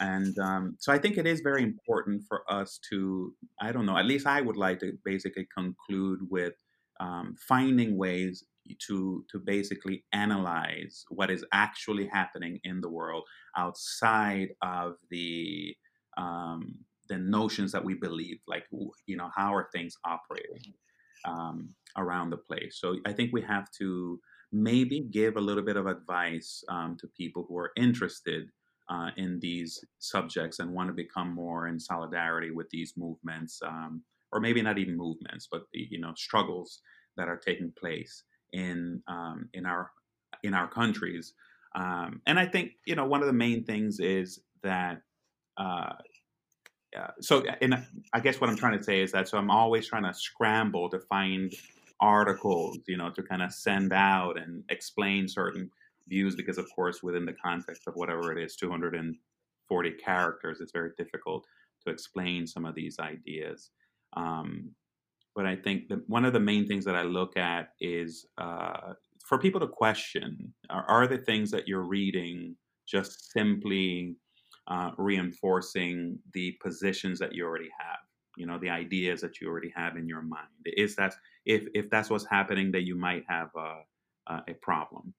And um, so I think it is very important for us to, I don't know, at least I would like to basically conclude with um, finding ways to to basically analyze what is actually happening in the world outside of the um, the notions that we believe, like you know, how are things operating um, around the place. So I think we have to maybe give a little bit of advice um, to people who are interested uh, in these subjects and want to become more in solidarity with these movements, um, or maybe not even movements, but you know struggles that are taking place in um, in our in our countries. Um, and I think you know one of the main things is that. Uh, uh, so, and I guess what I'm trying to say is that so I'm always trying to scramble to find articles, you know, to kind of send out and explain certain views because, of course, within the context of whatever it is, 240 characters, it's very difficult to explain some of these ideas. Um, but I think that one of the main things that I look at is uh, for people to question are, are, the things that you're reading just simply uh, reinforcing the positions that you already have? you know the ideas that you already have in your mind is that if if that's what's happening that you might have a, a problem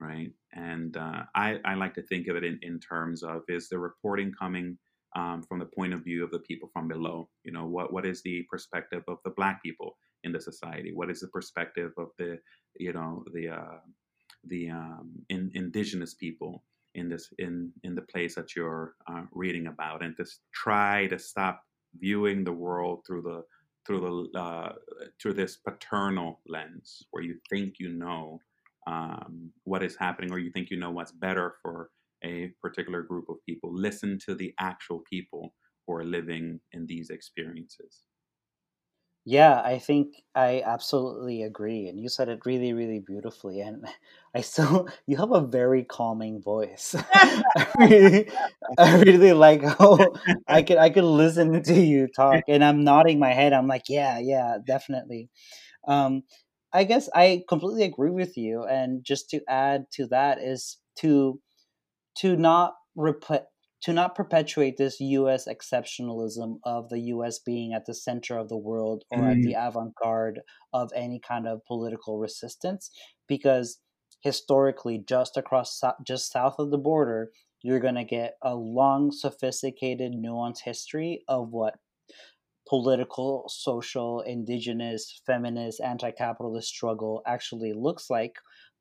right and uh, I, I like to think of it in, in terms of is the reporting coming um, from the point of view of the people from below you know what what is the perspective of the black people in the society? What is the perspective of the you know the uh, the um, in, indigenous people in this in in the place that you're uh, reading about? And to try to stop viewing the world through the through the uh, through this paternal lens, where you think you know um, what is happening, or you think you know what's better for a particular group of people. Listen to the actual people who are living in these experiences. Yeah, I think I absolutely agree. And you said it really, really beautifully. And I still, you have a very calming voice. I, really, I really like how I could, I could listen to you talk and I'm nodding my head. I'm like, yeah, yeah, definitely. Um, I guess I completely agree with you. And just to add to that is to, to not repeat to not perpetuate this US exceptionalism of the US being at the center of the world or mm. at the mm. avant garde of any kind of political resistance because historically just across just south of the border you're going to get a long sophisticated nuanced history of what political social indigenous feminist anti-capitalist struggle actually looks like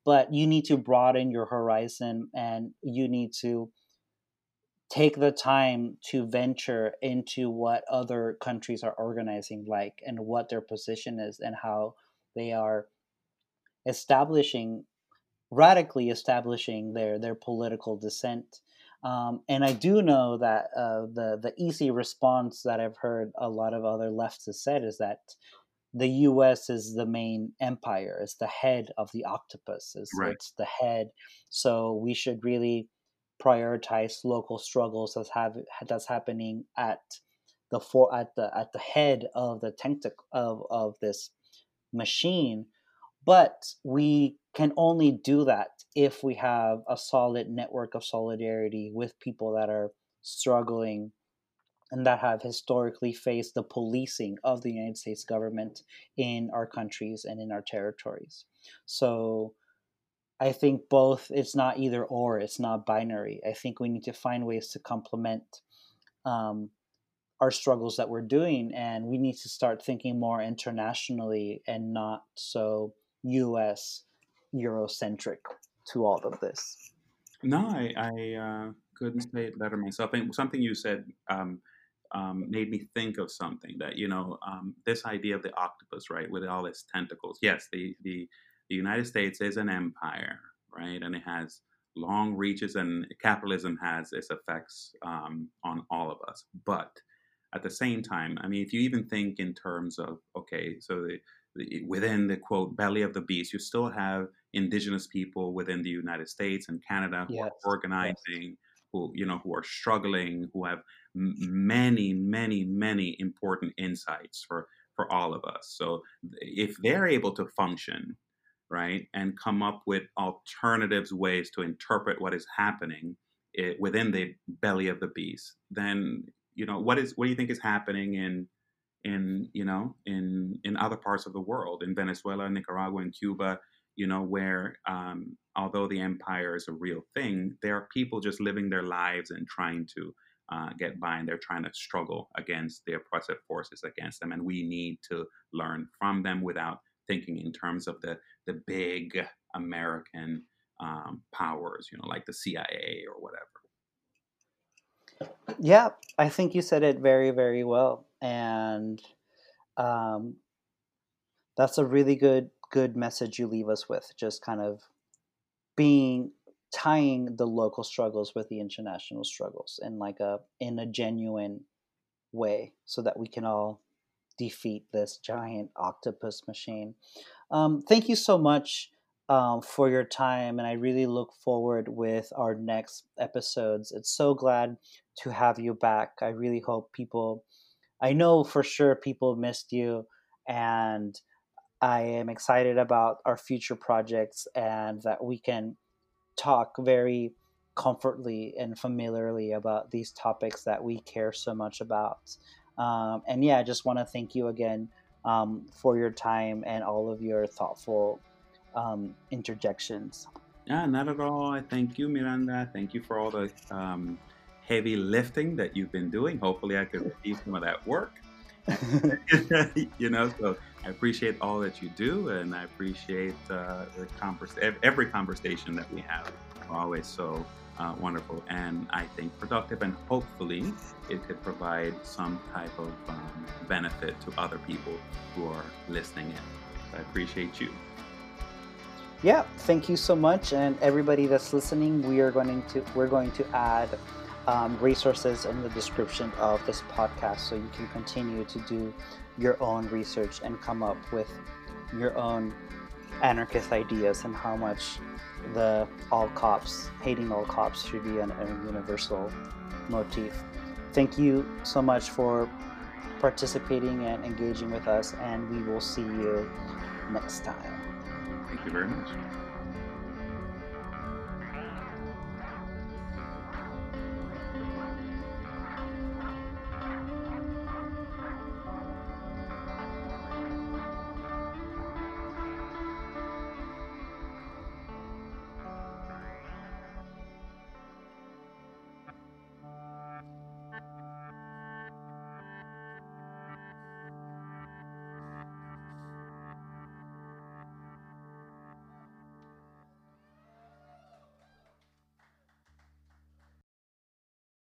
but you need to broaden your horizon and you need to take the time to venture into what other countries are organizing like and what their position is and how they are establishing radically establishing their their political dissent. Um, and I do know that uh, the the easy response that I've heard a lot of other leftists said is that the U.S. is the main empire, is the head of the octopus, is right. it's the head. So we should really prioritize local struggles that's have that's happening at the for at the at the head of the tentacle of of this machine but we can only do that if we have a solid network of solidarity with people that are struggling and that have historically faced the policing of the United States government in our countries and in our territories. So I think both, it's not either or, it's not binary. I think we need to find ways to complement um, our struggles that we're doing, and we need to start thinking more internationally and not so US Eurocentric to all of this. No, I, I uh, couldn't say it better myself. And something you said um, um, made me think of something that you know um, this idea of the octopus, right, with all its tentacles. Yes, the the the United States is an empire, right, and it has long reaches, and capitalism has its effects um, on all of us. But at the same time, I mean, if you even think in terms of okay, so the, the, within the quote belly of the beast, you still have indigenous people within the United States and Canada who yes. are organizing. Yes. Who you know who are struggling, who have many, many, many important insights for for all of us. So if they're able to function right, and come up with alternatives ways to interpret what is happening it, eh, within the belly of the beast, then you know what is what do you think is happening in in you know in in other parts of the world, in Venezuela, Nicaragua, and Cuba, you know, where um, although the empire is a real thing, there are people just living their lives and trying to uh, get by and they're trying to struggle against the oppressive forces against them and we need to learn from them without thinking in terms of the the big American um, powers, you know, like the CIA or whatever. Yeah, I think you said it very, very well, and um, that's a really good good message you leave us with. Just kind of being tying the local struggles with the international struggles in like a in a genuine way, so that we can all defeat this giant octopus machine. Um, thank you so much um, for your time, and I really look forward with our next episodes. It's so glad to have you back. I really hope people, I know for sure people missed you, and I am excited about our future projects and that we can talk very comfortably and familiarly about these topics that we care so much about. Um, and yeah, I just want to thank you again um, for your time and all of your thoughtful um, interjections. Yeah, not at all. I thank you, Miranda. Thank you for all the um, heavy lifting that you've been doing. Hopefully, I could receive some of that work. you know, so I appreciate all that you do, and I appreciate uh, the converse- every conversation that we have. Always so uh, wonderful and I think productive, and hopefully it could provide some type of um, benefit to other people who are listening in. I appreciate you. Yeah, thank you so much, and everybody that's listening. We are going to we're going to add um, resources in the description of this podcast, so you can continue to do your own research and come up with your own anarchist ideas and how much the all cops, hating all cops, should be an, a universal motif. Thank you so much for participating and engaging with us, and we will see you next time. Thank you very much.